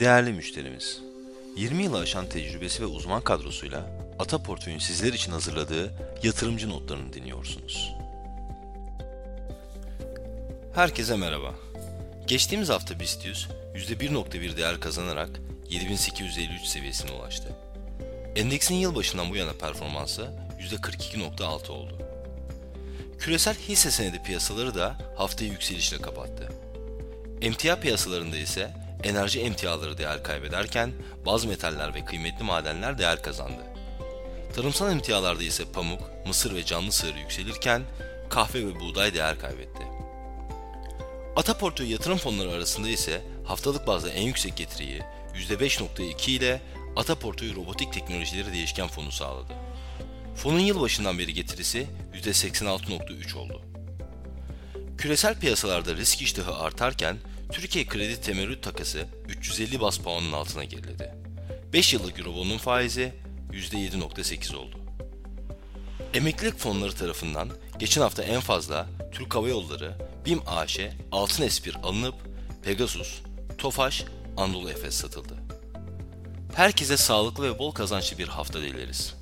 Değerli müşterimiz, 20 yılı aşan tecrübesi ve uzman kadrosuyla Ata Portföy'ün sizler için hazırladığı yatırımcı notlarını dinliyorsunuz. Herkese merhaba. Geçtiğimiz hafta BIST 100 %1.1 değer kazanarak 7853 seviyesine ulaştı. Endeksin yılbaşından bu yana performansı %42.6 oldu. Küresel hisse senedi piyasaları da haftayı yükselişle kapattı. Emtia piyasalarında ise enerji emtiaları değer kaybederken bazı metaller ve kıymetli madenler değer kazandı. Tarımsal emtialarda ise pamuk, mısır ve canlı sığır yükselirken kahve ve buğday değer kaybetti. Ata yatırım fonları arasında ise haftalık bazda en yüksek getiriyi %5.2 ile Ata robotik teknolojileri değişken fonu sağladı. Fonun yılbaşından beri getirisi %86.3 oldu. Küresel piyasalarda risk iştahı artarken Türkiye kredi temerrüt takası 350 bas puanın altına geriledi. 5 yıllık Eurobond'un faizi %7.8 oldu. Emeklilik fonları tarafından geçen hafta en fazla Türk Hava Yolları, BİM AŞ, Altın Espir alınıp Pegasus, Tofaş, Anadolu Efes satıldı. Herkese sağlıklı ve bol kazançlı bir hafta dileriz.